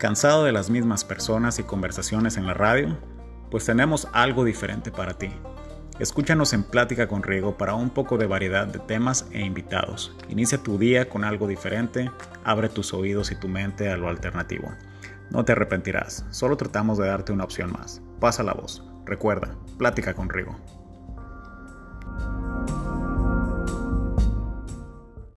¿Cansado de las mismas personas y conversaciones en la radio? Pues tenemos algo diferente para ti. Escúchanos en Plática con Riego para un poco de variedad de temas e invitados. Inicia tu día con algo diferente, abre tus oídos y tu mente a lo alternativo. No te arrepentirás, solo tratamos de darte una opción más. Pasa la voz. Recuerda, Plática con Rigo.